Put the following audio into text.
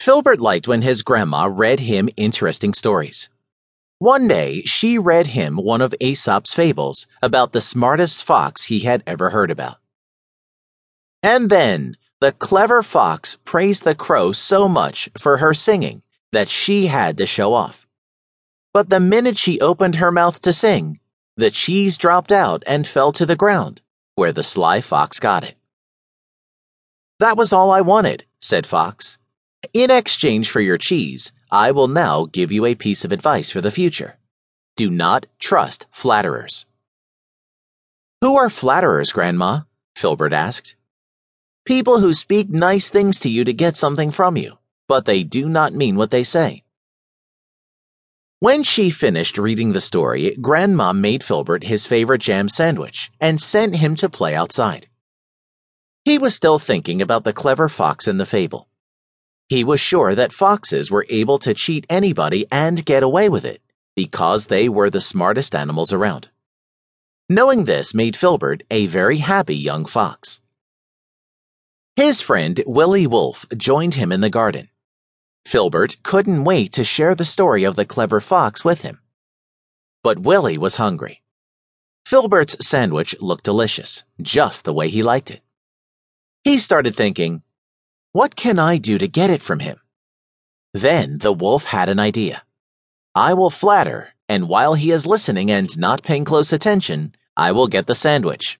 Filbert liked when his grandma read him interesting stories. One day, she read him one of Aesop's fables about the smartest fox he had ever heard about. And then, the clever fox praised the crow so much for her singing that she had to show off. But the minute she opened her mouth to sing, the cheese dropped out and fell to the ground, where the sly fox got it. That was all I wanted, said Fox. In exchange for your cheese, I will now give you a piece of advice for the future. Do not trust flatterers. Who are flatterers, Grandma? Filbert asked. People who speak nice things to you to get something from you, but they do not mean what they say. When she finished reading the story, Grandma made Filbert his favorite jam sandwich and sent him to play outside. He was still thinking about the clever fox in the fable. He was sure that foxes were able to cheat anybody and get away with it because they were the smartest animals around. Knowing this made Filbert a very happy young fox. His friend Willie Wolf joined him in the garden. Filbert couldn't wait to share the story of the clever fox with him. But Willie was hungry. Filbert's sandwich looked delicious, just the way he liked it. He started thinking, what can I do to get it from him? Then the wolf had an idea. I will flatter, and while he is listening and not paying close attention, I will get the sandwich.